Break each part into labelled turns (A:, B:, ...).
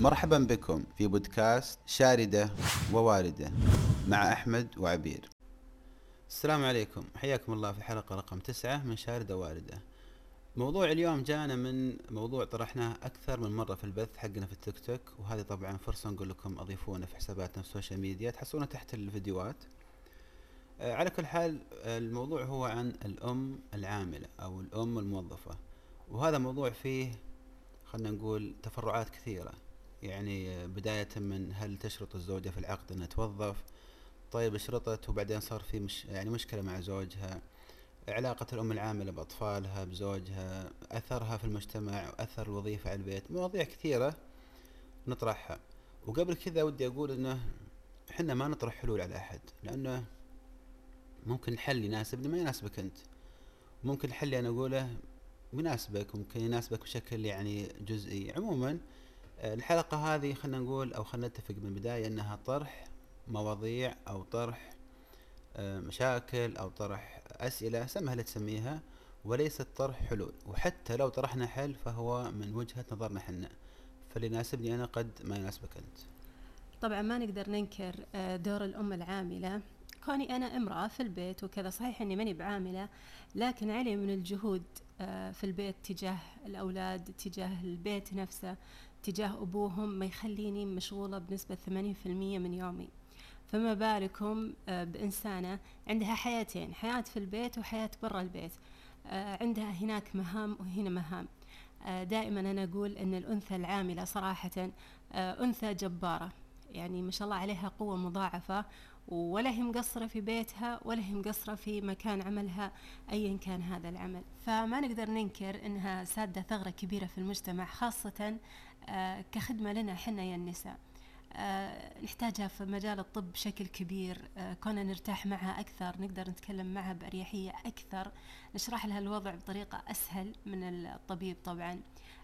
A: مرحبا بكم في بودكاست شاردة وواردة مع أحمد وعبير. السلام عليكم. حياكم الله في حلقة رقم تسعة من شاردة واردة موضوع اليوم جانا من موضوع طرحناه أكثر من مرة في البث حقنا في التيك توك وهذه طبعا فرصة نقول لكم أضيفونا في حساباتنا في ال social media تحصلونه تحت الفيديوهات. آه، على كل حال الموضوع هو عن الأم العاملة أو الأم الموظفة وهذا موضوع فيه خلنا نقول تفرعات كثيرة. يعني بداية من هل تشرط الزوجة في العقد أنها توظف؟ طيب شرطت وبعدين صار في مش يعني مشكلة مع زوجها. علاقة الأم العاملة بأطفالها بزوجها أثرها في المجتمع وأثر الوظيفة على البيت مواضيع كثيرة نطرحها. وقبل كذا ودي أقول أنه حنا ما نطرح حلول على أحد لأنه ممكن الحل يناسبني ما يناسبك أنت. ممكن اللي أنا أقوله يناسبك ممكن يناسبك بشكل يعني جزئي. عموما الحلقة هذه خلنا نقول أو خلنا نتفق من البداية أنها طرح مواضيع أو طرح آه، مشاكل أو طرح أسئلة سمها اللي تسميها وليست طرح حلول. وحتى لو طرحنا حل فهو من وجهة نظرنا حنا فاللي يناسبني أنا قد ما يناسبك أنت.
B: طبعا ما نقدر ننكر آه، دور الأم العاملة. كوني أنا امرأة في البيت وكذا صحيح أني ماني بعاملة لكن علي من الجهود آه، في البيت تجاه الأولاد تجاه البيت نفسه. تجاه أبوهم ما يخليني مشغولة بنسبة 80% من يومي. فما بالكم آه، بإنسانة عندها حياتين حياة في البيت وحياة برا البيت. آه، عندها هناك مهام وهنا مهام. دائما أنا أقول أن الأنثى العاملة صراحة أنثى جبارة. يعني ما شاء الله عليها قوة مضاعفة ولا هي مقصرة في بيتها ولا هي مقصرة في مكان عملها أيا كان هذا العمل. فما نقدر ننكر أنها سادة ثغرة كبيرة في المجتمع خاصة آه، كخدمة لنا حنا يا النساء. آه، نحتاجها في مجال الطب بشكل كبير. آه، كنا نرتاح معها أكثر نقدر نتكلم معها بأريحية أكثر نشرح لها الوضع بطريقة أسهل من الطبيب طبعا.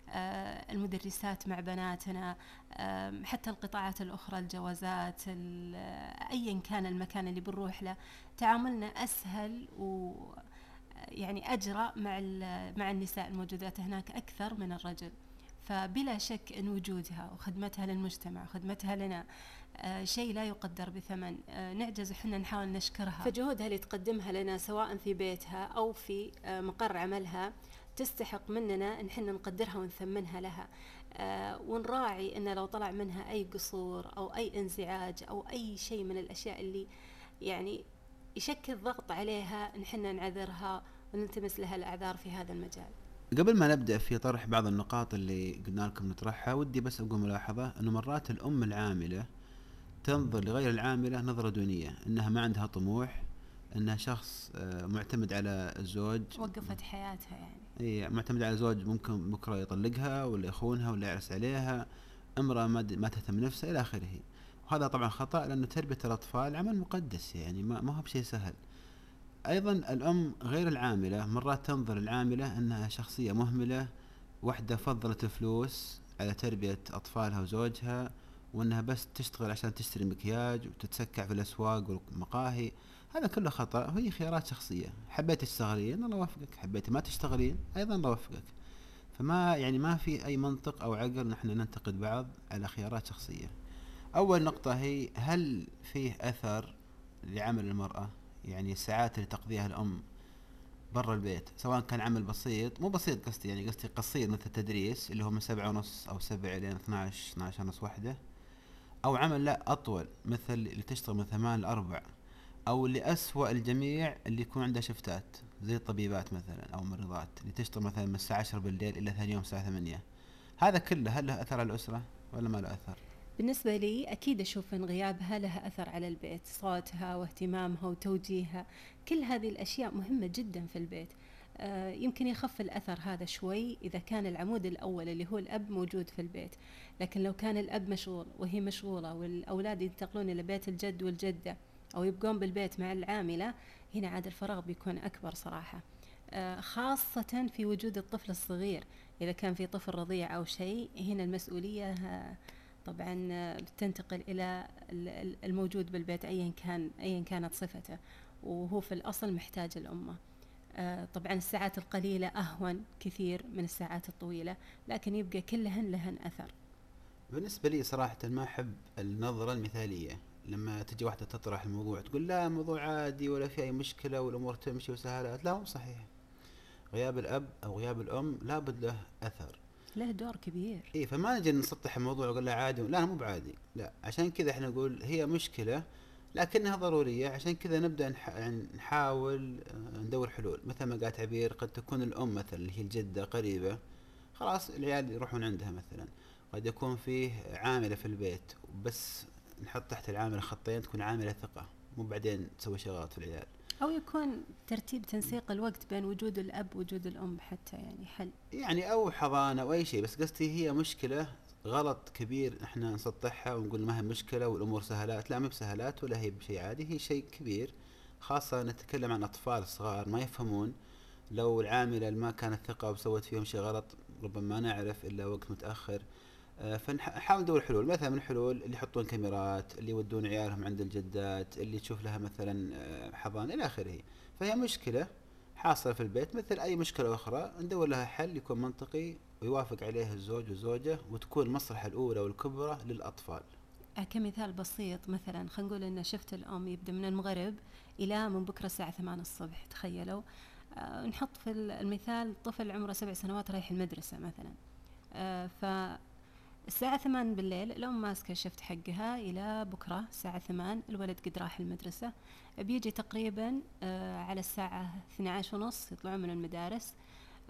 B: آه، المدرسات مع بناتنا حتى القطاعات الأخرى الجوازات أيا كان المكان اللي بنروح له تعاملنا أسهل و يعني أجرى مع مع النساء الموجودات هناك أكثر من الرجل. فبلا شك أن وجودها وخدمتها للمجتمع وخدمتها لنا آه شيء لا يقدر بثمن. آه نعجز إحنا نحاول نشكرها. فجهودها اللي تقدمها لنا سواء في بيتها أو في آه مقر عملها تستحق مننا إن إحنا نقدرها ونثمنها لها. آه ونراعي إن لو طلع منها أي قصور أو أي انزعاج أو أي شيء من الأشياء اللي يعني يشكل ضغط عليها إن إحنا نعذرها ونلتمس لها الأعذار في هذا المجال.
A: قبل ما نبدأ في طرح بعض النقاط اللي قلنا لكم نطرحها ودي بس أقول ملاحظة إنه مرات الأم العاملة تنظر لغير العاملة نظرة دونية إنها ما عندها طموح إنها شخص آه، معتمد على الزوج.
B: وقفت حياتها يعني.
A: إي معتمد على زوج ممكن بكرة يطلقها ولا يخونها ولا يعرس عليها امرأة ما ما تهتم نفسها إلى آخره. وهذا طبعا خطأ لأنه تربية الأطفال عمل مقدس يعني ما, ما هو بشيء سهل. أيضا الأم غير العاملة مرات تنظر العاملة إنها شخصية مهملة واحدة فضلت الفلوس على تربية أطفالها وزوجها وإنها بس تشتغل عشان تشتري مكياج وتتسكع في الأسواق والمقاهي. هذا كله خطأ وهي خيارات شخصية. حبيت تشتغلين؟ الله يوفقك. حبيت ما تشتغلين؟ أيضا الله يوفقك. فما يعني ما في أي منطق أو عقل نحن ننتقد بعض على خيارات شخصية. أول نقطة هي هل فيه أثر لعمل المرأة؟ يعني الساعات اللي تقضيها الأم برا البيت سواء كان عمل بسيط مو بسيط قصدي يعني قصدي قصير مثل التدريس اللي هو من سبعة ونص أو سبعة لين 12 12 ونص وحدة أو عمل لا أطول مثل اللي تشتغل من ثمان لأربع أو اللي أسوأ الجميع اللي يكون عنده شفتات زي الطبيبات مثلا أو ممرضات اللي تشتغل مثلا من الساعة 10 بالليل إلى ثاني يوم الساعة 8 هذا كله هل له أثر على الأسرة ولا ما له أثر؟
B: بالنسبة لي أكيد أشوف أن غيابها لها أثر على البيت صوتها واهتمامها وتوجيهها. كل هذه الأشياء مهمة جدا في البيت. آه يمكن يخف الأثر هذا شوي إذا كان العمود الأول اللي هو الأب موجود في البيت. لكن لو كان الأب مشغول وهي مشغولة والأولاد ينتقلون إلى بيت الجد والجدة أو يبقون بالبيت مع العاملة هنا عاد الفراغ بيكون أكبر صراحة. آه خاصة في وجود الطفل الصغير. إذا كان في طفل رضيع أو شيء هنا المسؤولية آه طبعا تنتقل إلى الموجود بالبيت أيا كان أيا كانت صفته وهو في الأصل محتاج الأمة. آه، طبعا الساعات القليلة أهون كثير من الساعات الطويلة لكن يبقى كلهن لهن أثر.
A: بالنسبة لي صراحة ما أحب النظرة المثالية. لما تجي واحدة تطرح الموضوع تقول لا موضوع عادي ولا في أي مشكلة والأمور تمشي وسهالات لا مو صحيح. غياب الأب أو غياب الأم لابد له أثر.
B: له دور كبير.
A: اي فما نجي نسطح الموضوع ونقول له عادي لا مو بعادي لا. عشان كذا إحنا نقول هي مشكلة لكنها ضرورية. عشان كذا نبدأ نح- يعني نحاول آه، ندور حلول. مثل ما قالت عبير قد تكون الأم مثلا اللي هي الجدة قريبة خلاص العيال يروحون عندها مثلا. قد يكون فيه عاملة في البيت بس نحط تحت العاملة خطين تكون عاملة ثقة مو بعدين تسوي شغلات في العيال.
B: أو يكون ترتيب تنسيق الوقت بين وجود الأب ووجود الأم حتى يعني حل.
A: يعني أو حضانة أو أي شيء بس قصدي هي مشكلة غلط كبير إحنا نسطحها ونقول ما هي مشكلة والأمور سهلات لا ما بسهلات ولا هي بشيء عادي هي شيء كبير خاصة نتكلم عن أطفال صغار ما يفهمون لو العاملة ما كانت ثقة وسوت فيهم شيء غلط ربما ما نعرف إلا وقت متأخر. فنحاول ندور حلول. مثلا من الحلول اللي يحطون كاميرات اللي يودون عيالهم عند الجدات اللي تشوف لها مثلا آه، حضانة إلى آخره. فهي مشكلة حاصلة في البيت مثل أي مشكلة أخرى ندور لها حل يكون منطقي ويوافق عليه الزوج والزوجه وتكون المصلحة الأولى والكبرى للأطفال.
B: آه، كمثال بسيط مثلا خلينا نقول إن شفت الأم يبدأ من المغرب إلى من بكرة الساعة 8 الصبح تخيلوا. آه، نحط في المثال طفل عمره سبع سنوات رايح المدرسة مثلا. آه، ف الساعة ثمان بالليل الأم ماسكة الشفت حقها إلى بكرة الساعة ثمان الولد قد راح المدرسة. بيجي تقريبا آه، على الساعة 12 ونص يطلعون من المدارس.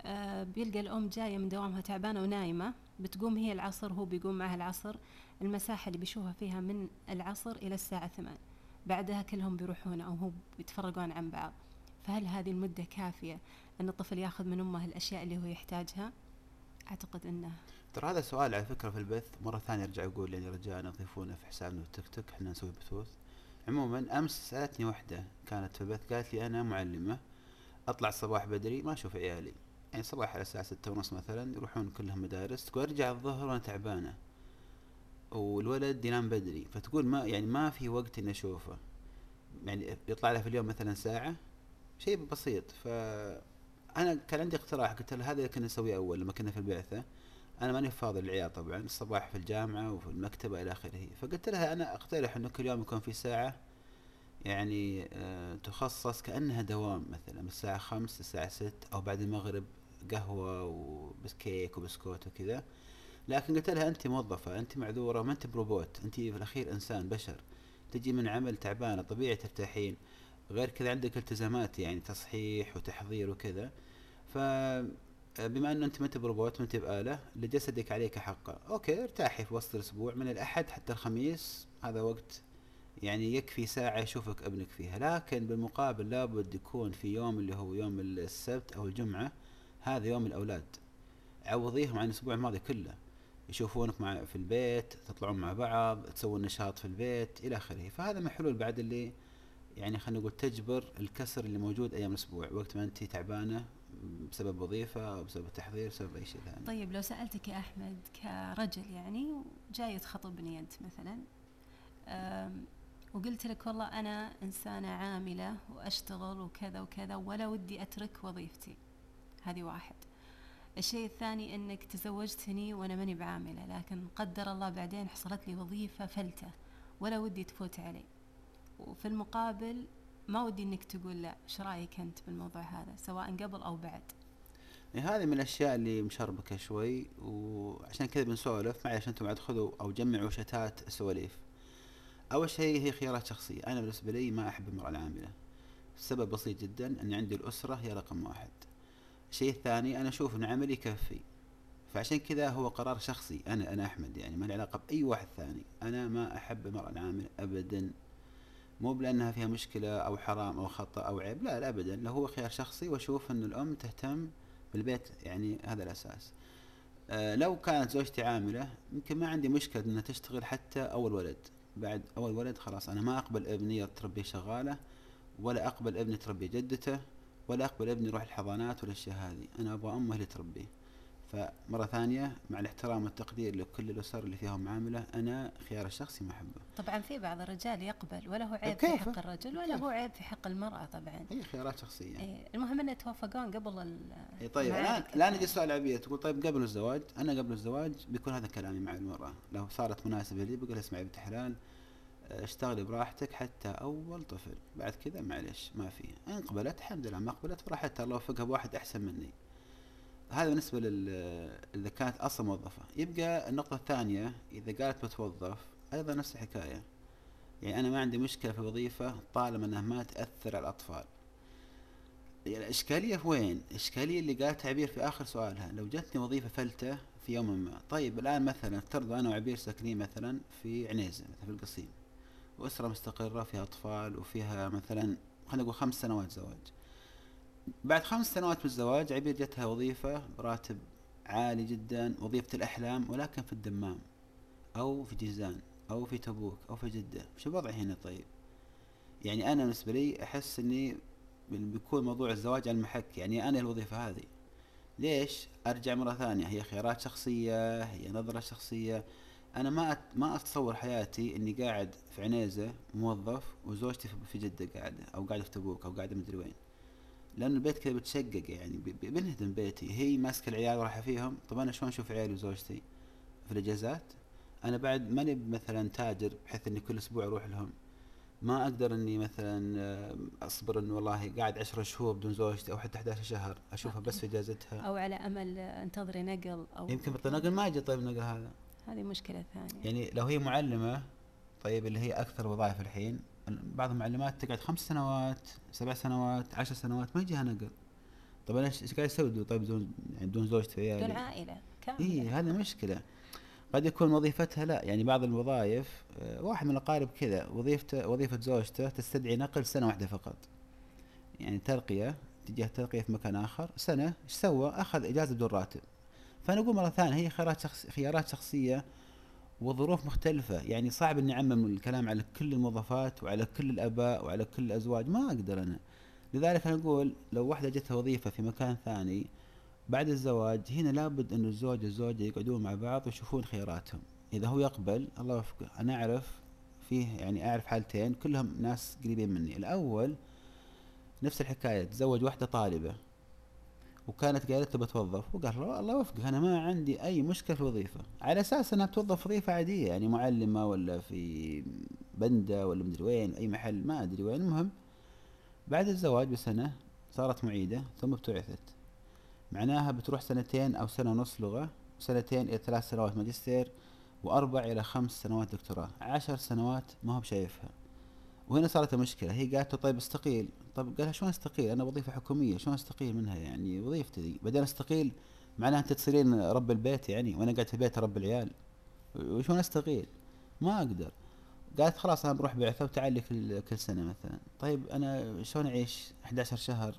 B: آه، بيلقى الأم جاية من دوامها تعبانة ونايمة. بتقوم هي العصر هو بيقوم معها العصر. المساحة اللي بيشوفها فيها من العصر إلى الساعة ثمان. بعدها كلهم بيروحون أو هو بيتفرقون عن بعض. فهل هذه المدة كافية أن الطفل ياخذ من أمه الأشياء اللي هو يحتاجها؟ أعتقد أنه
A: ترى هذا سؤال على فكرة في البث. مرة ثانية أرجع أقول يعني رجاء ضيفونا في حسابنا في تيك توك. إحنا نسوي بثوث. عموما أمس سألتني واحدة كانت في البث قالت لي أنا معلمة أطلع الصباح بدري ما أشوف عيالي. يعني صباح على الساعة ستة ونص مثلا يروحون كلهم مدارس تقول أرجع الظهر وأنا تعبانة. والولد ينام بدري. فتقول ما يعني ما في وقت إني أشوفه. يعني يطلع له في اليوم مثلا ساعة. شيء بسيط. ف أنا كان عندي اقتراح قلت له هذا اللي كنا نسويه أول لما كنا في البعثة. أنا ماني فاضي للعيال طبعا الصباح في الجامعة وفي المكتبة إلى آخره. فقلت لها أنا أقترح إنه كل يوم يكون في ساعة يعني آه تخصص كأنها دوام مثلا من الساعة خمس للساعة ست أو بعد المغرب قهوة وبسكيك وبسكوت وكذا. لكن قلت لها أنت موظفة أنت معذورة ما أنت بروبوت أنت في الأخير إنسان بشر. تجي من عمل تعبانة طبيعي ترتاحين. غير كذا عندك التزامات يعني تصحيح وتحضير وكذا. ف بما انه انت ما انت بروبوت ما انت بآلة لجسدك عليك حقه okay ارتاحي في وسط الأسبوع من الأحد حتى الخميس هذا وقت يعني يكفي ساعة يشوفك ابنك فيها. لكن بالمقابل لابد يكون في يوم اللي هو يوم السبت أو الجمعة هذا يوم الأولاد. عوضيهم عن الأسبوع الماضي كله. يشوفونك مع في البيت تطلعون مع بعض تسوون نشاط في البيت إلى آخره. فهذا من الحلول بعد اللي يعني خلينا نقول تجبر الكسر اللي موجود أيام الأسبوع. وقت ما أنت تعبانة بسبب وظيفة أو بسبب تحضير بسبب أي شيء ثاني.
B: طيب لو سألتك يا أحمد كرجل يعني جاي تخطبني أنت مثلا وقلت لك والله أنا إنسانة عاملة وأشتغل وكذا وكذا ولا ودي أترك وظيفتي. هذه واحد. الشيء الثاني أنك تزوجتني وأنا ماني بعاملة لكن قدر الله بعدين حصلت لي وظيفة فلتة ولا ودي تفوت علي. وفي المقابل ما ودي إنك تقول لا إيش رأيك أنت بالموضوع هذا؟ سواء قبل أو بعد.
A: يعني هذه من الأشياء اللي مشربكة شوي وعشان كذا بنسولف. معلش أنتم بعد خذوا أو جمعوا شتات السواليف أول شيء هي خيارات شخصية. أنا بالنسبة لي ما أحب المرأة العاملة. السبب بسيط جدا أن عندي الأسرة هي رقم واحد. الشيء الثاني أنا أشوف أن عملي يكفي. فعشان كذا هو قرار شخصي. أنا أنا أحمد يعني ما له علاقة بأي واحد ثاني. أنا ما أحب المرأة العاملة أبدا. مو بلأنها فيها مشكلة أو حرام أو خطأ أو عيب لا لا ابدا. لا هو خيار شخصي وأشوف إن الأم تهتم بالبيت يعني هذا الأساس. آه لو كانت زوجتي عاملة يمكن ما عندي مشكلة إنها تشتغل حتى أول ولد. بعد أول ولد خلاص أنا ما أقبل ابني تربيه شغالة ولا أقبل ابني تربي جدته ولا أقبل ابني يروح الحضانات والاشياء هذه. أنا أبغى أمه اللي تربيه. فمرة ثانية مع الاحترام والتقدير لكل الأسر اللي فيهم عاملة أنا خيار الشخصي ما أحبه.
B: طبعا في بعض الرجال يقبل ولا هو عيب في. حق الرجل ولا. هو عيب في حق المرأة طبعا.
A: هي خيارات شخصية.
B: إيه المهم إن يتوافقون قبل ال
A: اي طيب الان
B: يعني.
A: يجي سؤال عبير تقول طيب قبل الزواج أنا قبل الزواج بيكون هذا كلامي مع المرأة. لو صارت مناسبة لي بقول اسمعي بنت حلال اشتغلي براحتك حتى أول طفل. بعد كذا معلش ما في. إن قبلت الحمد لله ما قبلت براحتها الله وفقها بواحد أحسن مني. هذا بالنسبة لل إذا كانت أصلا موظفة. يبقى النقطة الثانية إذا قالت بتوظف أيضا نفس الحكاية. يعني أنا ما عندي مشكلة في الوظيفه طالما إنها ما تأثر على الأطفال. يعني الإشكالية في وين؟ الإشكالية اللي قالت عبير في آخر سؤالها. لو جتني وظيفة فلتة في يوم ما. طيب الآن مثلا افترضوا أنا وعبير ساكنين مثلا في عنيزة مثلا في القصيم. وأسرة مستقرة فيها أطفال وفيها مثلا خلينا نقول خمس سنوات زواج. بعد خمس سنوات من الزواج عبير جتها وظيفة براتب عالي جدا وظيفة الأحلام ولكن في الدمام أو في جيزان أو في تبوك أو في جدة. وش وضعي هنا طيب؟ يعني أنا بالنسبة لي أحس إني بيكون موضوع الزواج على المحك. يعني أنا الوظيفة هذه. ليش؟ أرجع مرة ثانية. هي خيارات شخصية هي نظرة شخصية. أنا ما أت ما أتصور حياتي إني قاعد في عنيزة موظف وزوجتي في جدة قاعدة أو قاعدة في تبوك أو قاعدة مدري وين. لأن البيت كذا بتشقق يعني بنهدم بيتي. هي ماسكة العيال ورايحة فيهم. طب أنا شلون أشوف عيالي وزوجتي في الإجازات؟ أنا بعد ماني مثلا تاجر بحيث إني كل أسبوع أروح لهم. ما أقدر إني مثلا آه، أصبر إنه والله قاعد عشرة شهور بدون زوجتي أو حتى 11 شهر. أشوفها بس في إجازتها.
B: أو على أمل أنتظري نقل أو
A: يمكن بالنقل ما يجي. طيب النقل هذا؟
B: هذه مشكلة ثانية.
A: يعني لو هي معلمة طيب اللي هي أكثر وظائف الحين بعض المعلمات تقعد خمس سنوات سبع سنوات عشر سنوات ما يجيها نقل طيب أنا إيش قاعد أسوي طيب بدون يعني بدون زوجتي وعيالي
B: بدون عائلة كاملة.
A: اي هذه مشكلة. قد يكون وظيفتها لا. يعني بعض الوظائف آه، واحد من الأقارب كذا وظيفته وظيفة زوجته تستدعي نقل سنة واحدة فقط. يعني ترقية تجاه ترقية في مكان آخر. سنة إيش سوى؟ أخذ إجازة بدون راتب. فأنا أقول مرة ثانية هي خيارات شخص خيارات شخصية وظروف مختلفة. يعني صعب إني أعمم الكلام على كل الموظفات وعلى كل الآباء وعلى كل الأزواج. ما أقدر أنا. لذلك أنا أقول لو واحدة جتها وظيفة في مكان ثاني بعد الزواج هنا لابد أن الزوج والزوجة يقعدون مع بعض ويشوفون خياراتهم إذا هو يقبل الله يوفقه. أنا أعرف فيه يعني أعرف حالتين كلهم ناس قريبين مني. الأول نفس الحكاية تزوج واحدة طالبة. وكانت قالت تبى توظف. وقال الله الله يوفقه أنا ما عندي أي مشكلة في الوظيفة. على أساس أنها توظف وظيفة عادية يعني معلمة ولا في بندة ولا مدري وين أي محل ما أدري وين. المهم بعد الزواج بسنة صارت معيدة ثم ابتعثت. معناها بتروح سنتين أو سنة ونص لغة سنتين إلى ثلاث سنوات ماجستير وأربع إلى خمس سنوات دكتوراه. عشر سنوات ما هو بشايفها. وهنا صارت المشكلة؟ هي قالت له طيب استقيل. طيب قالها شلون استقيل؟ أنا وظيفة حكومية شلون استقيل منها يعني؟ وظيفتي ذي بعدين استقيل معناها أنت تصيرين رب البيت يعني وأنا قاعد في البيت أربي العيال. وشلون استقيل؟ ما أقدر. قالت خلاص أنا بروح بعثة وتعالي كل كل سنة مثلا. طيب أنا شلون أعيش 11 شهر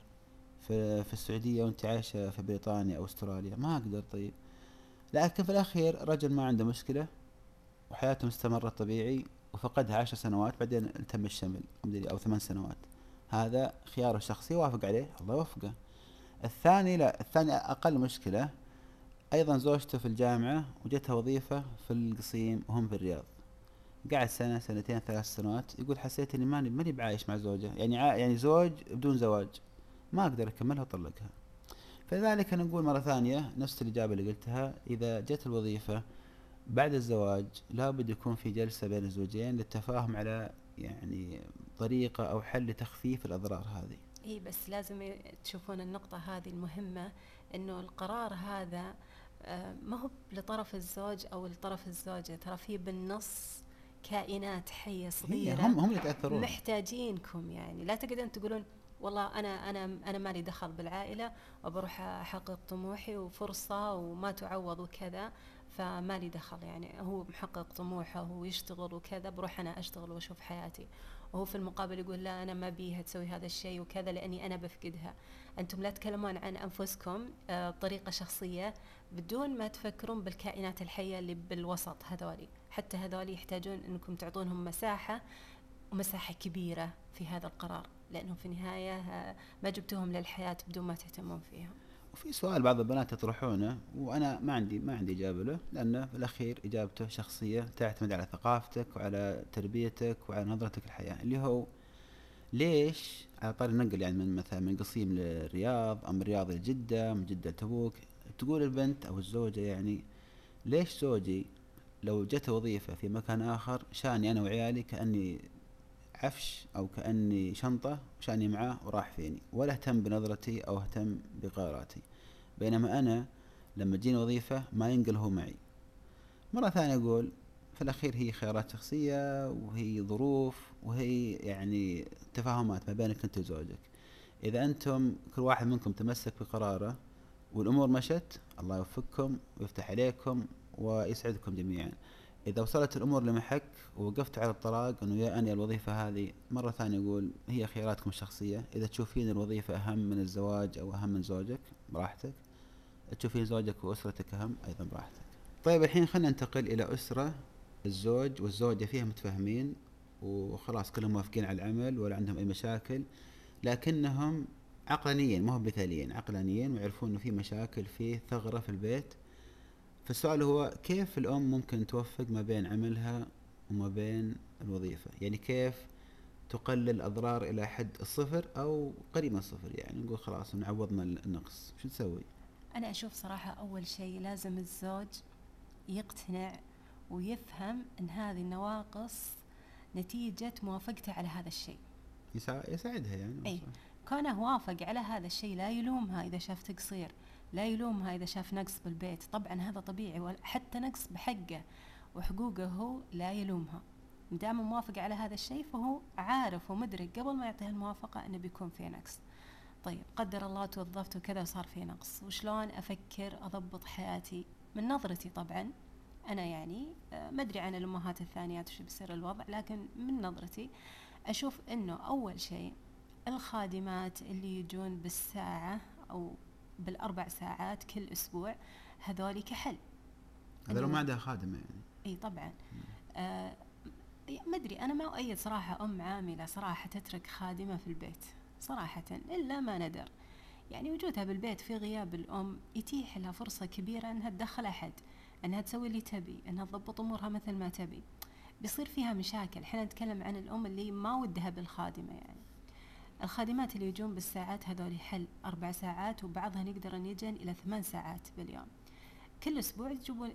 A: في في السعودية وأنت عايشة في بريطانيا أو أستراليا؟ ما أقدر طيب. لكن في الأخير رجل ما عنده مشكلة وحياته استمرت طبيعي وفقدها عشر سنوات بعدين تم الشمل أو ثمان سنوات. هذا خياره الشخصي وافق عليه الله يوفقه. الثاني لا الثاني أقل مشكلة أيضا زوجته في الجامعة وجتها وظيفة في القصيم وهم في الرياض. قعد سنة سنتين ثلاث سنوات يقول حسيت إني ماني ماني بعايش مع زوجة. يعني يعني زوج بدون زواج ما أقدر أكملها وأطلقها. فلذلك نقول مرة ثانية نفس الإجابة اللي قلتها إذا جت الوظيفة بعد الزواج لابد يكون في جلسة بين الزوجين للتفاهم على يعني طريقة أو حل لتخفيف الأضرار هذه.
B: إي بس لازم تشوفون النقطة هذه المهمة إنه القرار هذا آه، ما هو لطرف الزوج أو لطرف الزوجة. ترى في بالنص كائنات حية صغيرة
A: هم هم اللي يتأثرون.
B: محتاجينكم يعني. لا تقدرون تقولون والله أنا أنا أنا مالي دخل بالعائلة وبروح أحقق طموحي وفرصة وما تعوض وكذا. فمالي دخل يعني هو محقق طموحه ويشتغل وكذا بروح أنا أشتغل وأشوف حياتي. وهو في المقابل يقول لا أنا ما بيها تسوي هذا الشيء وكذا لأني أنا بفقدها. أنتم لا تتكلمون عن أنفسكم آه، بطريقة شخصية بدون ما تفكرون بالكائنات الحية اللي بالوسط هذولي. حتى هذولي يحتاجون إنكم تعطونهم مساحة ومساحة كبيرة في هذا القرار لأنهم في النهاية آه، ما جبتوهم للحياة بدون ما تهتمون فيهم.
A: وفي سؤال بعض البنات يطرحونه وأنا ما عندي ما عندي إجابة له لأنه في الأخير إجابته شخصية تعتمد على ثقافتك وعلى تربيتك وعلى نظرتك للحياة اللي هو ليش على طاري النقل يعني من مثلا من قصيم للرياض أو من الرياض لجده من جدة لتبوك تقول البنت أو الزوجة يعني ليش زوجي لو جت وظيفة في مكان آخر شاني أنا وعيالي كأني عفش أو كأني شنطة شاني معاه وراح فيني. ولا اهتم بنظرتي أو اهتم بقراراتي. بينما أنا لما تجيني وظيفة ما ينقل هو معي. مرة ثانية أقول في الأخير هي خيارات شخصية وهي ظروف وهي يعني تفاهمات ما بينك أنت وزوجك. إذا أنتم كل واحد منكم تمسك بقراره والأمور مشت الله يوفقكم ويفتح عليكم ويسعدكم جميعا. إذا وصلت الأمور لمحك ووقفت على الطلاق أنه يا أني الوظيفة هذه مرة ثانية أقول هي خياراتكم الشخصية. إذا تشوفين الوظيفة أهم من الزواج أو أهم من زوجك براحتك. تشوفين زوجك وأسرتك أهم أيضا براحتك. طيب الحين خلينا ننتقل إلى أسرة الزوج والزوجة فيها متفاهمين وخلاص كلهم موافقين على العمل ولا عندهم أي مشاكل لكنهم عقلانيا ما هم مثاليين عقلانيا ويعرفون إنه في مشاكل في ثغرة في البيت. فالسؤال هو كيف الأم ممكن توفق ما بين عملها وما بين الوظيفة؟ يعني كيف تقلل أضرار إلى حد الصفر أو قريب من الصفر؟ يعني نقول خلاص نعوضنا النقص. شو تسوي
B: أنا أشوف صراحة أول شيء لازم الزوج يقتنع ويفهم أن هذه النواقص نتيجة موافقته على هذا الشيء.
A: يساعدها يعني.
B: أي. كونه وافق على هذا الشيء لا يلومها إذا شاف تقصير لا يلومها إذا شاف نقص بالبيت. طبعا هذا طبيعي حتى نقص بحقه وحقوقه هو لا يلومها. دام موافق على هذا الشيء فهو عارف ومدرك قبل ما يعطيها الموافقة أنه بيكون في نقص. طيب قدر الله توظفت وكذا وصار في نقص. وشلون أفكر أضبط حياتي؟ من نظرتي طبعا أنا يعني آه، ما أدري عن الأمهات الثانيات وش بيصير الوضع لكن من نظرتي أشوف أنه أول شيء الخادمات اللي يجون بالساعة أو بالأربع ساعات كل أسبوع هذولي كحل
A: هذا لو ما عندها خادمة يعني.
B: إي طبعا. آه ما أدري أنا ما أؤيد صراحة أم عاملة صراحة تترك خادمة في البيت صراحة إلا ما ندر. يعني وجودها بالبيت في غياب الأم يتيح لها فرصة كبيرة إنها تدخل أحد إنها تسوي اللي تبي إنها تضبط أمورها مثل ما تبي. بيصير فيها مشاكل. إحنا نتكلم عن الأم اللي ما ودها بالخادمة يعني. الخادمات اللي يجون بالساعات هذول حل أربع ساعات وبعضها نقدر نجن إلى ثمان ساعات باليوم. كل أسبوع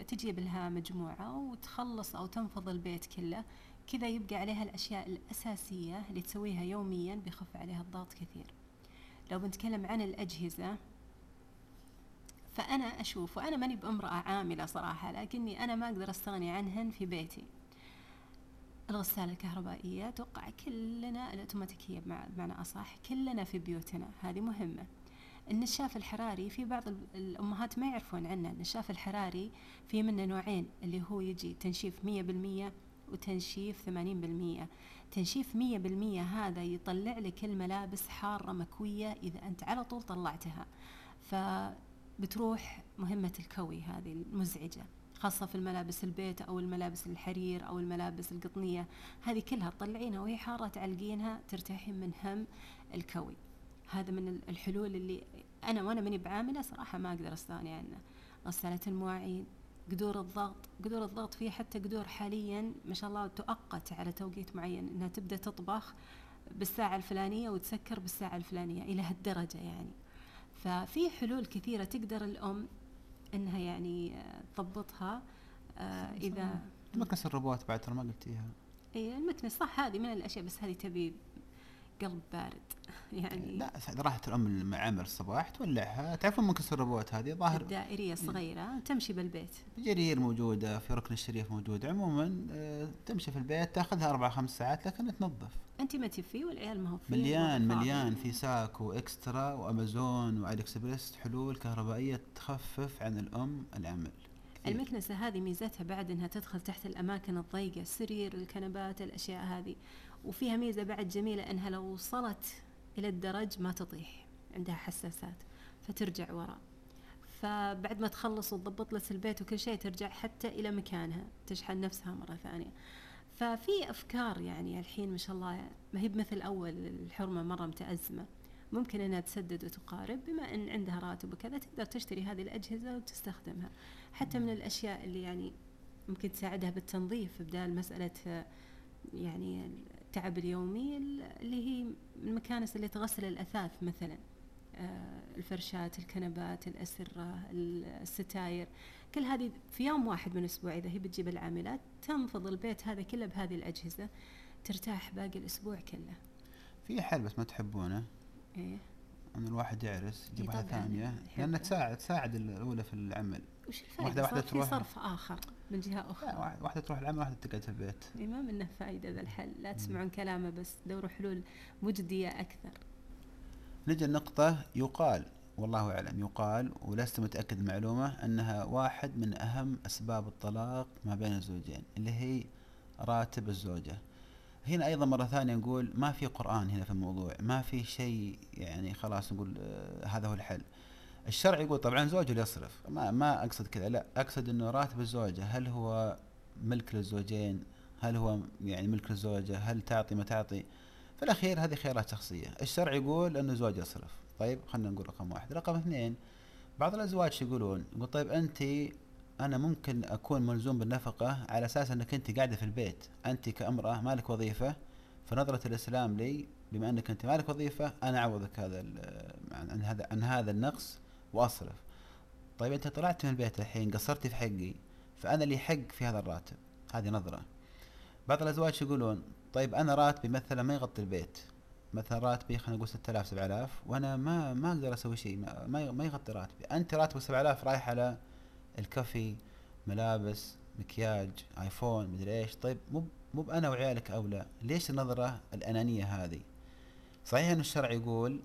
B: تجيب لها مجموعة وتخلص أو تنفض البيت كله. كذا يبقى عليها الأشياء الأساسية اللي تسويها يوميا بيخف عليها الضغط كثير. لو بنتكلم عن الأجهزة فأنا أشوف وأنا ماني بأمرأة عاملة صراحة لكني أنا ما أقدر أستغني عنهن في بيتي. الغسالة الكهربائية أتوقع كلنا الأوتوماتيكية بمعنى أصح كلنا في بيوتنا هذه مهمة. النشاف الحراري في بعض الأمهات ما يعرفون عنه. النشاف الحراري في منه نوعين اللي هو يجي تنشيف مية بالمية وتنشيف ثمانين بالمية. تنشيف مية بالمية هذا يطلع لك الملابس حارة مكوية إذا أنت على طول طلعتها. فبتروح مهمة الكوي هذه المزعجة. خاصة في الملابس البيت أو الملابس الحرير أو الملابس القطنية. هذه كلها تطلعينها وهي حارة تعلقينها ترتاحين من هم الكوي. هذا من الحلول اللي أنا وأنا ماني بعاملة صراحة ما أقدر أستغني عنه. غسالة المواعين قدور الضغط قدور الضغط فيه حتى قدور حاليا ما شاء الله تؤقت على توقيت معين إنها تبدأ تطبخ بالساعة الفلانية وتسكر بالساعة الفلانية إلى هالدرجة يعني. ففي حلول كثيرة تقدر الأم إنها يعني تضبطها آه، إذا
A: مكنسة الروبوت بعد ترى ما قلتيها
B: اي المكنسة صح هذه من الأشياء بس هذه تبي قلب بارد. يعني
A: لا راحت الأم المعامل الصباح تولعها. تعرفون مكنسة الروبوت هذه؟ ظاهر
B: دائرية صغيرة تمشي بالبيت.
A: جرير موجودة في ركن الشريف موجود. عموما آه، تمشي في البيت تأخذها أربع خمس ساعات لكن تنظف.
B: أنت ما فيه والعيال ما هو فيه
A: مليان مليان في ساك واكسترا وأمازون وايد اكسبريس حلول كهربائية تخفف عن الأم العمل.
B: المكنسة هذه ميزتها بعد إنها تدخل تحت الأماكن الضيقة السرير الكنبات الأشياء هذه. وفيها ميزة بعد جميلة إنها لو وصلت إلى الدرج ما تطيح عندها حساسات فترجع وراء. فبعد ما تخلص وتضبط لك البيت وكل شيء ترجع حتى إلى مكانها تشحن نفسها مرة ثانية. ففي أفكار يعني الحين ما شاء الله ما هي بمثل أول الحرمة مرة متأزمة. ممكن إنها تسدد وتقارب بما إن عندها راتب وكذا تقدر تشتري هذه الأجهزة وتستخدمها. حتى من الأشياء اللي يعني ممكن تساعدها بالتنظيف بدال مسألة يعني التعب اليومي اللي هي المكانس اللي تغسل الأثاث مثلا. آه، الفرشات الكنبات الأسرة الستاير. كل هذه في يوم واحد من الأسبوع إذا هي بتجيب العاملات تنفض البيت هذا كله بهذه الأجهزة ترتاح باقي الأسبوع كله.
A: في حل بس ما تحبونه.
B: إيه.
A: إن الواحد يعرس يجيب واحدة
B: طبعاً،
A: ثانية.
B: يحب.
A: لانها تساعد تساعد الأولى في العمل.
B: وش
A: واحدة
B: الفائدة
A: واحدة
B: صار في
A: تروح-
B: صرف آخر من جهة
A: لا
B: أخرى
A: واحد- واحدة تروح العمل واحدة تقعد في البيت.
B: ما منه فائدة ذا الحل. لا تسمعون كلامه بس دوروا حلول مجدية أكثر.
A: نجي النقطة يقال والله أعلم يقال ولست متأكد المعلومة أنها واحد من أهم أسباب الطلاق ما بين الزوجين اللي هي راتب الزوجة. هنا أيضا مرة ثانية نقول ما في قرآن هنا في الموضوع ما في شيء يعني خلاص نقول آه هذا هو الحل. الشرع يقول طبعا زوجه اللي يصرف. ما ما أقصد كذا لا أقصد أنه راتب الزوجة. هل هو ملك للزوجين؟ هل هو يعني ملك للزوجة؟ هل تعطي ما تعطي؟ في الأخير هذه خيارات شخصية. الشرع يقول أنه الزوج يصرف. طيب خلينا نقول رقم واحد. رقم اثنين بعض الأزواج شو يقولون يقول طيب أنت أنا ممكن أكون ملزوم بالنفقة على أساس أنك أنت قاعدة في البيت. أنت كأمرأة مالك وظيفة فنظرة الإسلام لي بما أنك أنت مالك وظيفة أنا أعوضك هذا عن هذا عن هذا النقص وأصرف. طيب أنت طلعت من البيت الحين قصرتي في حقي فأنا لي حق في هذا الراتب. هذه نظرة. بعض الأزواج شو يقولون طيب أنا راتبي مثلا ما يغطي البيت. مثلا راتبي خلينا نقول 6000 7000 وأنا ما ما أقدر أسوي شيء ما ما يغطي راتبي. أنت راتبك 7000 رايح على الكافي ملابس مكياج آيفون مدري إيش. طيب مو مو أنا وعيالك أولى. ليش النظرة الأنانية هذه؟ صحيح ان الشرع يقول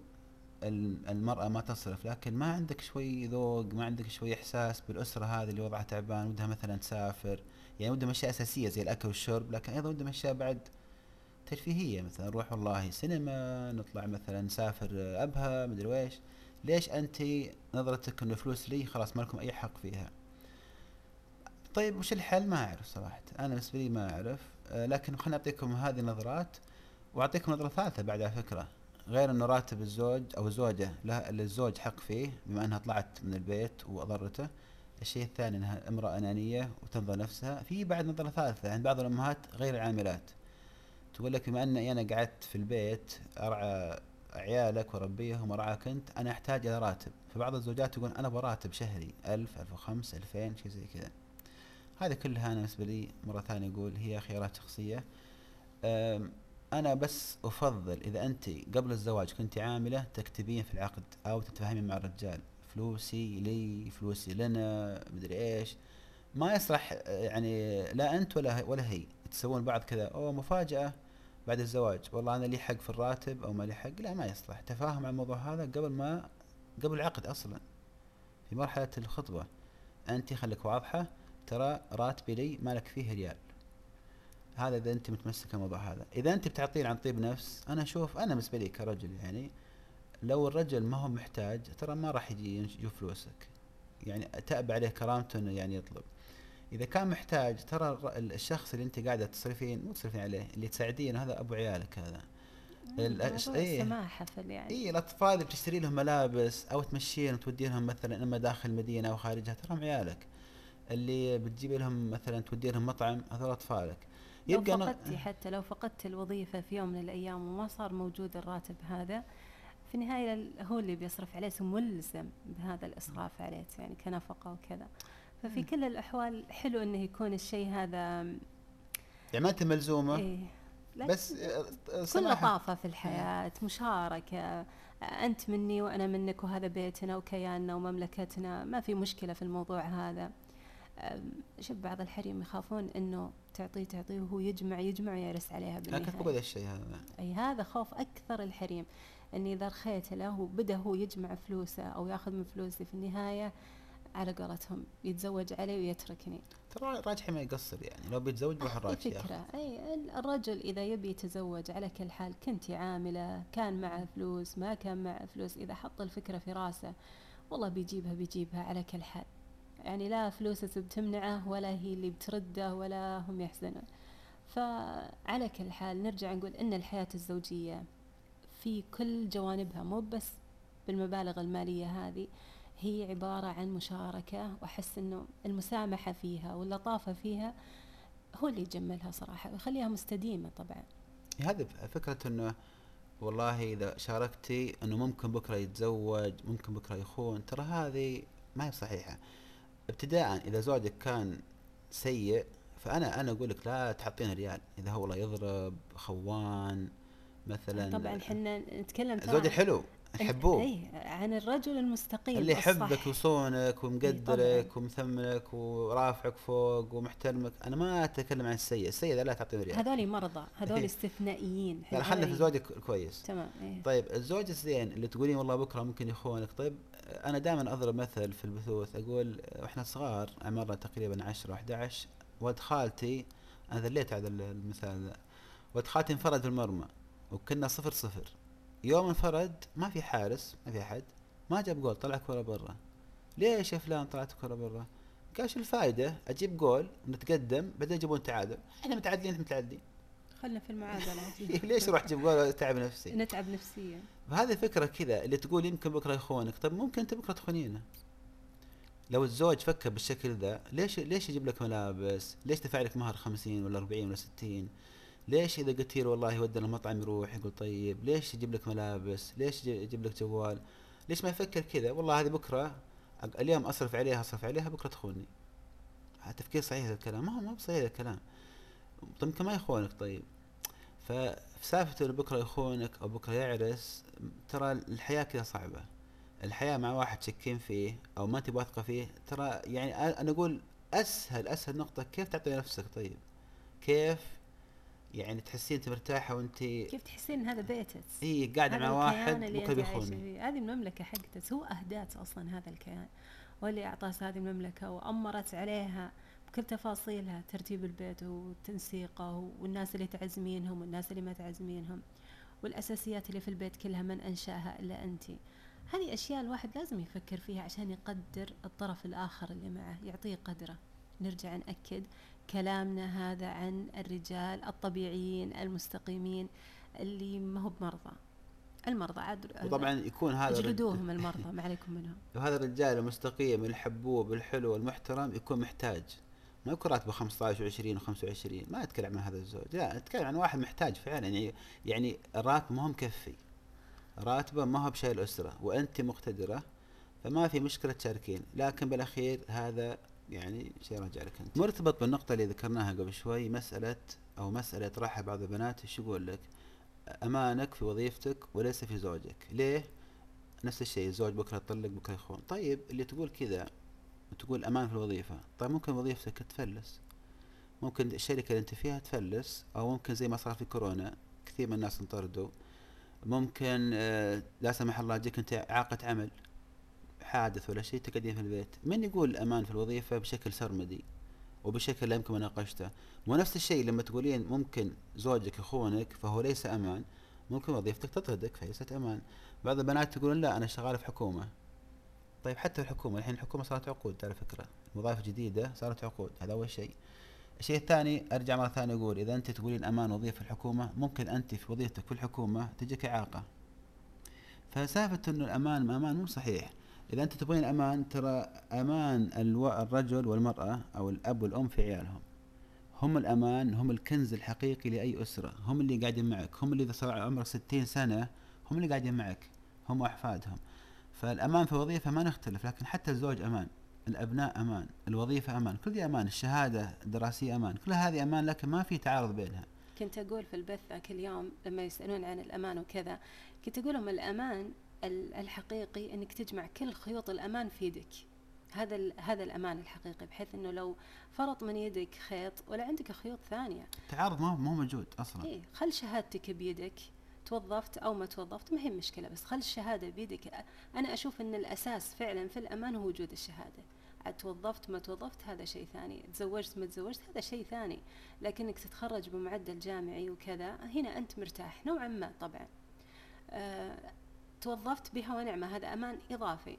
A: ال- المرأة ما تصرف لكن ما عندك شوي ذوق ما عندك شوي إحساس بالأسرة هذه اللي وضعها تعبان ودها مثلا تسافر. يعني ودهم أشياء أساسية زي الأكل والشرب لكن أيضا ودهم أشياء بعد ترفيهية. مثلا نروح والله سينما نطلع مثلا نسافر أبها مدري ويش ليش أنت نظرتك إنه فلوس لي خلاص ما لكم أي حق فيها؟ طيب وش الحل؟ ما أعرف صراحة. أنا بالنسبة لي ما أعرف. آه، لكن خليني أعطيكم هذه النظرات وأعطيكم نظرة ثالثة بعد على فكرة. غير انه راتب الزوج أو الزوجة لها للزوج حق فيه بما أنها طلعت من البيت وأضرته الشيء الثاني أنها امرأة أنانية وتنظر نفسها. في بعد نظرة ثالثة عند بعض الأمهات غير العاملات. تقول لك بما اني أنا قعدت في البيت أرعى عيالك واربيهم وأرعاك أنت أنا أحتاج إلى راتب. فبعض الزوجات تقول أنا أبغى راتب شهري 1000 1005 2000 شيء زي كذا. هذه كلها أنا بالنسبة لي مرة ثانية أقول هي خيارات شخصية. أم، أنا بس أفضل إذا أنت قبل الزواج كنت عاملة تكتبين في العقد أو تتفاهمين مع الرجال. فلوسي لي فلوسي لنا مدري إيش. ما يصلح يعني لا أنت ولا ولا هي. تسوون بعض كذا أو مفاجأة بعد الزواج. والله أنا لي حق في الراتب أو ما لي حق لا ما يصلح. تفاهم على الموضوع هذا قبل ما قبل العقد أصلا. في مرحلة الخطبة. أنت خليك واضحة. ترى راتبي لي ما لك فيه ريال. هذا إذا أنت متمسك الموضوع هذا. إذا أنت بتعطيه عن طيب نفس أنا أشوف أنا بالنسبة لي كرجل يعني لو الرجل ما هو محتاج ترى ما راح يجي يشوف فلوسك. يعني تأب عليه كرامته إنه يعني يطلب. إذا كان محتاج ترى الشخص اللي أنت قاعدة تصرفين مو تصرفين عليه اللي تساعدين هذا أبو عيالك هذا. الأش-
B: في يعني
A: اي الأطفال اللي بتشتري لهم ملابس أو تمشيهم وتوديهم مثلا إما داخل المدينة أو خارجها تراهم عيالك. اللي بتجيب لهم مثلا تودي لهم مطعم هذول أطفالك.
B: لو
A: أنا-
B: فقدتي حتى لو فقدت الوظيفة في يوم من الأيام وما صار موجود الراتب هذا في النهاية ال- هو اللي بيصرف عليك ملزم بهذا الإصراف عليك يعني كنفقة وكذا. ففي. كل الأحوال حلو إنه يكون الشيء هذا
A: يعني ما أنت ملزومة
B: إيه
A: بس آه،
B: كل لطافة في الحياة مشاركة أنت مني وأنا منك وهذا بيتنا وكياننا ومملكتنا ما في مشكلة في الموضوع هذا. شوف بعض الحريم يخافون أنه تعطيه تعطيه وهو يجمع يجمع ويرس عليها
A: أنا كنت بقول الشيء هذا.
B: أي هذا خوف أكثر الحريم أني إذا رخيت له وبدأ هو يجمع فلوسه أو يأخذ من فلوسي في النهاية على قولتهم يتزوج علي ويتركني.
A: ترى راجحي ما يقصر يعني لو بيتزوج الراجحي ياخذ
B: فكرة. أي ال- الرجل إذا يبي يتزوج على كل حال كنت عاملة كان معه فلوس ما كان معه فلوس إذا حط الفكرة في راسه والله بيجيبها بيجيبها على كل حال. يعني لا فلوسه بتمنعه ولا هي اللي بترده ولا هم يحزنون. فعلى كل حال نرجع نقول إن الحياة الزوجية في كل جوانبها مو بس بالمبالغ المالية هذه هي عبارة عن مشاركة وأحس أنه المسامحة فيها واللطافة فيها هو اللي يجملها صراحة ويخليها مستديمة طبعا.
A: هذه فكرة إنه والله إذا شاركتي إنه ممكن بكرة يتزوج ممكن بكرة يخون ترى هذه ما هي صحيحة. ابتداء إذا زوجك كان سيء فأنا أنا أقول لك لا تحطين ريال إذا هو والله يضرب خوان مثلا
B: طبعا إحنا نتكلم
A: زوج الحلو نحبوه
B: اي عن الرجل المستقيم
A: اللي. يحبك ويصونك ومقدرك
B: طبعاً.
A: ومثمنك ورافعك فوق ومحترمك أنا ما أتكلم عن السيء السيء لا تعطيه ريال
B: هذول مرضى هذول
A: إيه.
B: استثنائيين
A: لا خلنا في زوجك كويس
B: تمام إيه.
A: طيب الزوج الزين اللي تقولين والله بكرة ممكن يخونك طيب أنا دائما أضرب مثل في البثوث أقول وإحنا صغار عمرنا تقريبا 10 11 ولد خالتي أنا ذليت على المثال ذا ولد خالتي انفرد في المرمى وكنا صفر صفر. يوم انفرد ما في حارس ما في أحد ما جاب جول طلع كرة برا. ليش يا فلان طلعت كرة برا؟ قال شو الفائدة أجيب جول ونتقدم بعدين يجيبون تعادل. إحنا متعادلين أنتم متعادلين.
B: خلنا في المعادلة.
A: ليش أروح أجيب جول واتعب نفسي؟
B: نتعب نفسيا.
A: فهذه فكرة كذا اللي تقول يمكن بكرة يخونك. طيب ممكن أنت بكرة تخونينه. لو الزوج فكر بالشكل ذا ليش ليش يجيب لك ملابس؟ ليش دفع لك مهر 50 ولا 40 ولا 60 ليش إذا قلت له والله ودنا المطعم يروح يقول طيب ليش يجيب لك ملابس؟ ليش يجي- يجيب لك جوال؟ ليش ما يفكر كذا؟ والله هذه بكرة أق- اليوم أصرف عليها أصرف عليها بكرة تخوني. هذا تفكير صحيح هذا الكلام. ما هو ما صحيح هذا الكلام. طيب يمكن ما يخونك طيب. فسالفة إنه بكرة يخونك أو بكرة يعرس ترى الحياة كذا صعبة. الحياة مع واحد شكين فيه أو ما تبغى واثقة فيه ترى يعني أنا أقول أسهل أسهل نقطة كيف تعطي نفسك؟ طيب كيف يعني تحسين أنت مرتاحة وأنت
B: كيف تحسين هذا بيتك؟
A: إي قاعدة مع واحد بيخوني.
B: فيه. هذه المملكة حقتك هو أهدات أصلا هذا الكيان. واللي أعطاس هذه المملكة وأمرت عليها بكل تفاصيلها ترتيب البيت وتنسيقه والناس اللي تعزمينهم والناس اللي ما تعزمينهم والأساسيات اللي في البيت كلها من أنشأها إلا أنت. هذه أشياء الواحد لازم يفكر فيها عشان يقدر الطرف الآخر اللي معه يعطيه قدرة. نرجع نأكد كلامنا هذا عن الرجال الطبيعيين المستقيمين اللي ما هو بمرضى. المرضى عاد
A: وطبعا يكون هذا
B: اجلدوهم المرضى ما عليكم منهم.
A: وهذا الرجال المستقيم الحبوب الحلو المحترم يكون محتاج. ما يكون راتبه 15 و20 و25 ما أتكلم عن هذا الزوج لا أتكلم عن واحد محتاج فعلا. يعني يعني الراتب ما هو مكفي. راتبه ما هو بشايل الأسرة. وأنت مقتدرة فما في مشكلة تشاركين. لكن بالأخير هذا يعني شيء راجع لك أنت. مرتبط بالنقطة اللي ذكرناها قبل شوي مسألة أو مسألة يطرحها بعض البنات. إيش يقول لك؟ أمانك في وظيفتك وليس في زوجك. ليه؟ نفس الشيء الزوج بكرة يطلق بكرة يخون. طيب اللي تقول كذا وتقول أمان في الوظيفة. طيب ممكن وظيفتك تفلس. ممكن الشركة اللي أنت فيها تفلس أو ممكن زي ما صار في كورونا كثير من الناس انطردوا. ممكن آه، لا سمح الله تجيك أنت اعاقه عمل حادث ولا شيء تقعدين في البيت. من يقول الامان في الوظيفة؟ بشكل سرمدي وبشكل لا يمكن مناقشته ونفس الشيء لما تقولين ممكن زوجك يخونك فهو ليس أمان. ممكن وظيفتك تطردك فليست أمان. بعض البنات تقولون لا أنا شغاله في حكومة. طيب حتى الحكومة الحين الحكومة صارت عقود على فكرة. وظائف جديدة صارت عقود هذا أول شيء. الشيء الثاني أرجع مرة ثانية أقول إذا أنت تقولين أمان وظيفة في الحكومة ممكن أنت في وظيفتك في الحكومة تجيك اعاقه فسالفه إنه الأمان ما أمان مو صحيح. إذا أنت تبغين أمان ترى أمان. الرجل والمرأة أو الأب والأم في عيالهم. هم الأمان هم الكنز الحقيقي لأي أسرة. هم اللي قاعدين معك. هم اللي إذا صار عمرك 60 سنة هم اللي قاعدين معك. هم واحفادهم فالأمان في الوظيفه ما نختلف لكن حتى الزوج أمان الأبناء أمان الوظيفة أمان كل دي أمان الشهادة الدراسية أمان كل هذه أمان لكن ما في تعارض بينها.
B: كنت أقول في البث ذاك اليوم لما يسألون عن الأمان وكذا كنت أقول لهم الأمان ال- الحقيقي إنك تجمع كل خيوط الأمان في يدك. هذا هذا الأمان الحقيقي بحيث إنه لو فرط من يدك خيط ولا عندك خيوط ثانية.
A: التعارض ما هو موجود أصلا.
B: إيه خل شهادتك بيدك. توظفت أو ما توظفت ما هي مشكلة بس خل الشهادة بيدك. أنا أشوف إن الأساس فعلا في الأمان هو وجود الشهادة. توظفت ما توظفت هذا شيء ثاني. تزوجت ما تزوجت هذا شيء ثاني. لكنك تتخرج بمعدل جامعي وكذا هنا أنت مرتاح نوعا ما طبعا. آه توظفت بها ونعمه هذا أمان إضافي.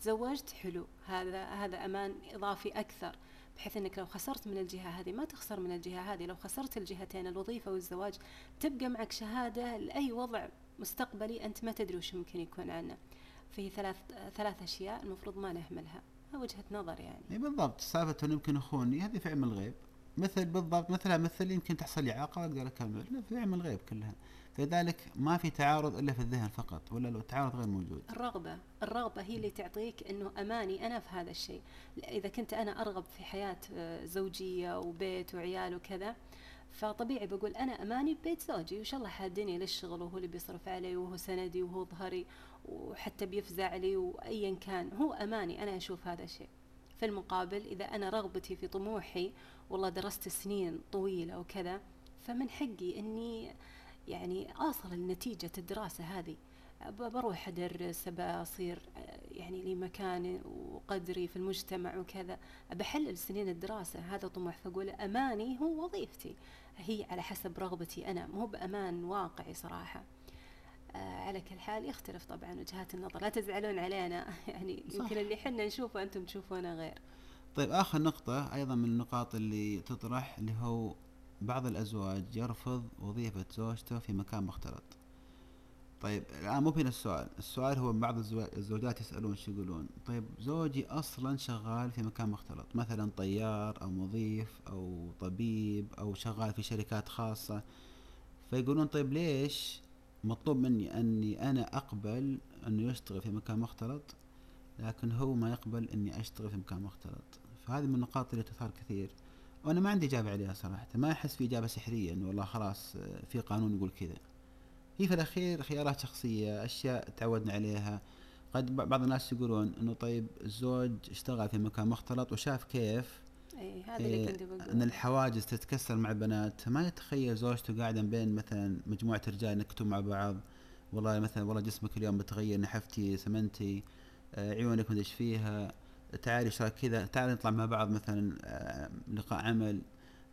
B: تزوجت حلو هذا هذا أمان إضافي أكثر. بحيث إنك لو خسرت من الجهة هذه ما تخسر من الجهة هذه لو خسرت الجهتين الوظيفة والزواج تبقى معك شهادة لأي وضع مستقبلي أنت ما تدري وش ممكن يكون عنه. في ثلاث ثلاث أشياء المفروض ما نهملها وجهة نظر يعني.
A: إي بالضبط. سالفة يمكن يخوني هذه في علم الغيب. مثل بالضبط مثلها مثل يمكن تحصل لي اعاقه أقدر أكمل. في علم الغيب كلها. فلذلك ما في تعارض إلا في الذهن فقط ولا لو التعارض غير موجود.
B: الرغبة الرغبة هي اللي تعطيك إنه أماني أنا في هذا الشيء. إذا كنت أنا أرغب في حياة آه، زوجية وبيت وعيال وكذا فطبيعي بقول أنا أماني ببيت زوجي وإن شاء الله حادني للشغل وهو اللي بيصرف علي وهو سندي وهو ظهري وحتى بيفزع لي وايا كان. هو أماني أنا أشوف هذا الشيء. في المقابل إذا أنا رغبتي في طموحي والله درست سنين طويلة وكذا فمن حقي إني يعني آصل لنتيجة الدراسة هذه. بروح أدرس بصير آه، يعني لي مكاني وقدري في المجتمع وكذا. بحلل سنين الدراسة. هذا طموح فأقول أماني هو وظيفتي. هي على حسب رغبتي أنا. مو بأمان واقعي صراحة. آه، على كل حال يختلف طبعا وجهات النظر. لا تزعلون علينا. يعني
A: صح.
B: يمكن اللي حنا نشوفه أنتم تشوفونه غير.
A: طيب آخر نقطة أيضا من النقاط اللي تطرح اللي هو بعض الأزواج يرفض وظيفة زوجته في مكان مختلط. طيب الآن مو هنا السؤال. السؤال هو بعض الزوجات يسألون شو يقولون. طيب زوجي أصلا شغال في مكان مختلط مثلا طيار أو مضيف أو طبيب أو شغال في شركات خاصة. فيقولون طيب ليش مطلوب مني أني أنا أقبل أنه يشتغل في مكان مختلط لكن هو ما يقبل أني أشتغل في مكان مختلط؟ فهذه من النقاط اللي تثار كثير. وأنا ما عندي إجابة عليها صراحة ما أحس في إجابة سحرية إنه والله خلاص في قانون يقول كذا. هي في الأخير خيارات شخصية أشياء تعودنا عليها. قد بعض الناس يقولون إنه طيب الزوج اشتغل في مكان مختلط وشاف كيف.
B: إي هذا اللي
A: إيه،
B: كنت بقول
A: إن الحواجز تتكسر مع البنات. ما يتخيل زوجته قاعدة بين مثلا مجموعة رجال ينكتون مع بعض. والله مثلا والله جسمك اليوم متغير نحفتي سمنتي آه، عيونك مدري إيش فيها. تعالي إيش رايك كذا تعالي نطلع مع بعض مثلا آه، لقاء عمل.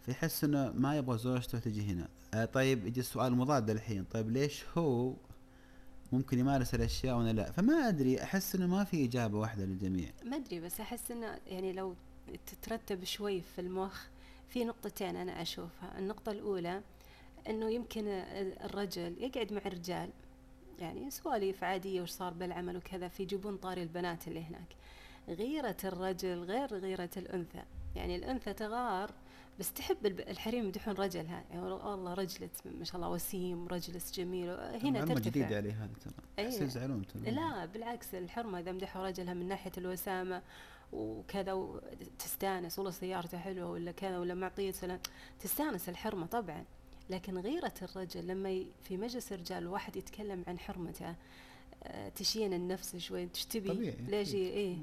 A: فيحس إنه ما يبغى زوجته تجي هنا. آه، طيب يجي السؤال المضاد الحين. طيب ليش هو ممكن يمارس الأشياء وأنا لا؟ فما أدري أحس إنه ما في إجابة واحدة للجميع.
B: ما أدري بس أحس إنه يعني لو تترتب شوي في المخ في نقطتين أنا أشوفها. النقطة الأولى إنه يمكن الرجل يقعد مع الرجال. يعني سواليف عادية وش صار بالعمل وكذا فيجيبون طاري البنات اللي هناك. غيرة الرجل غير غيرة الأنثى. يعني الأنثى تغار بس تحب الحريم يمدحون رجلها يعني والله رجلت ما شاء الله وسيم رجلس جميل. هنا ترتفع.
A: جديدة عليه هذا ترى يزعلون
B: لا بالعكس الحرمة إذا مدحوا رجلها من ناحية الوسامة وكذا وتستانس والله سيارته حلوة ولا كذا ولا معطية سلام. تستانس الحرمة طبعا. لكن غيرة الرجل لما في مجلس الرجال واحد يتكلم عن حرمته آه، تشين النفس شوي تش تبي
A: طبيعي،
B: ليش. إيه.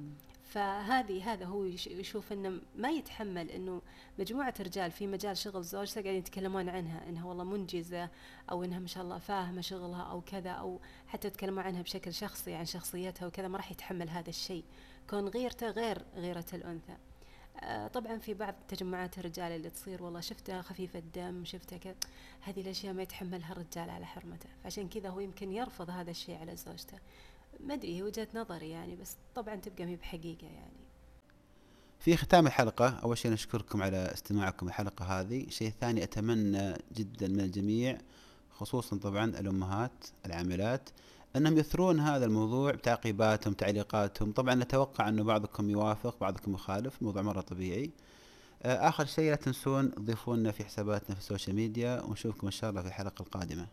B: فهذه هذا هو يش- يشوف إنه ما يتحمل إنه مجموعة رجال في مجال شغل زوجته قاعدين يتكلمون عنها إنها والله منجزة أو إنها ما شاء الله فاهمة شغلها أو كذا أو حتى يتكلموا عنها بشكل شخصي عن شخصيتها وكذا ما راح يتحمل هذا الشيء. كون غيرته غير غيرة الأنثى. آه، طبعا في بعض تجمعات الرجال اللي تصير والله شفتها خفيفة الدم شفتها كذا هذه الأشياء ما يتحملها الرجال على حرمته. فعشان كذا هو يمكن يرفض هذا الشيء على زوجته. ما أدري هي وجهة نظري يعني بس طبعا تبقى مي بحقيقة يعني.
A: في ختام الحلقة أول شيء نشكركم على استماعكم الحلقة هذه. شيء ثاني أتمنى جدا من الجميع خصوصا طبعا الأمهات العاملات أنهم يثرون هذا الموضوع بتعقيباتهم تعليقاتهم. طبعا نتوقع أنه بعضكم يوافق بعضكم يخالف موضوع مرة طبيعي. آخر شيء لا تنسون تضيفونا في حساباتنا في السوشيال ميديا ونشوفكم إن شاء الله في الحلقة القادمة.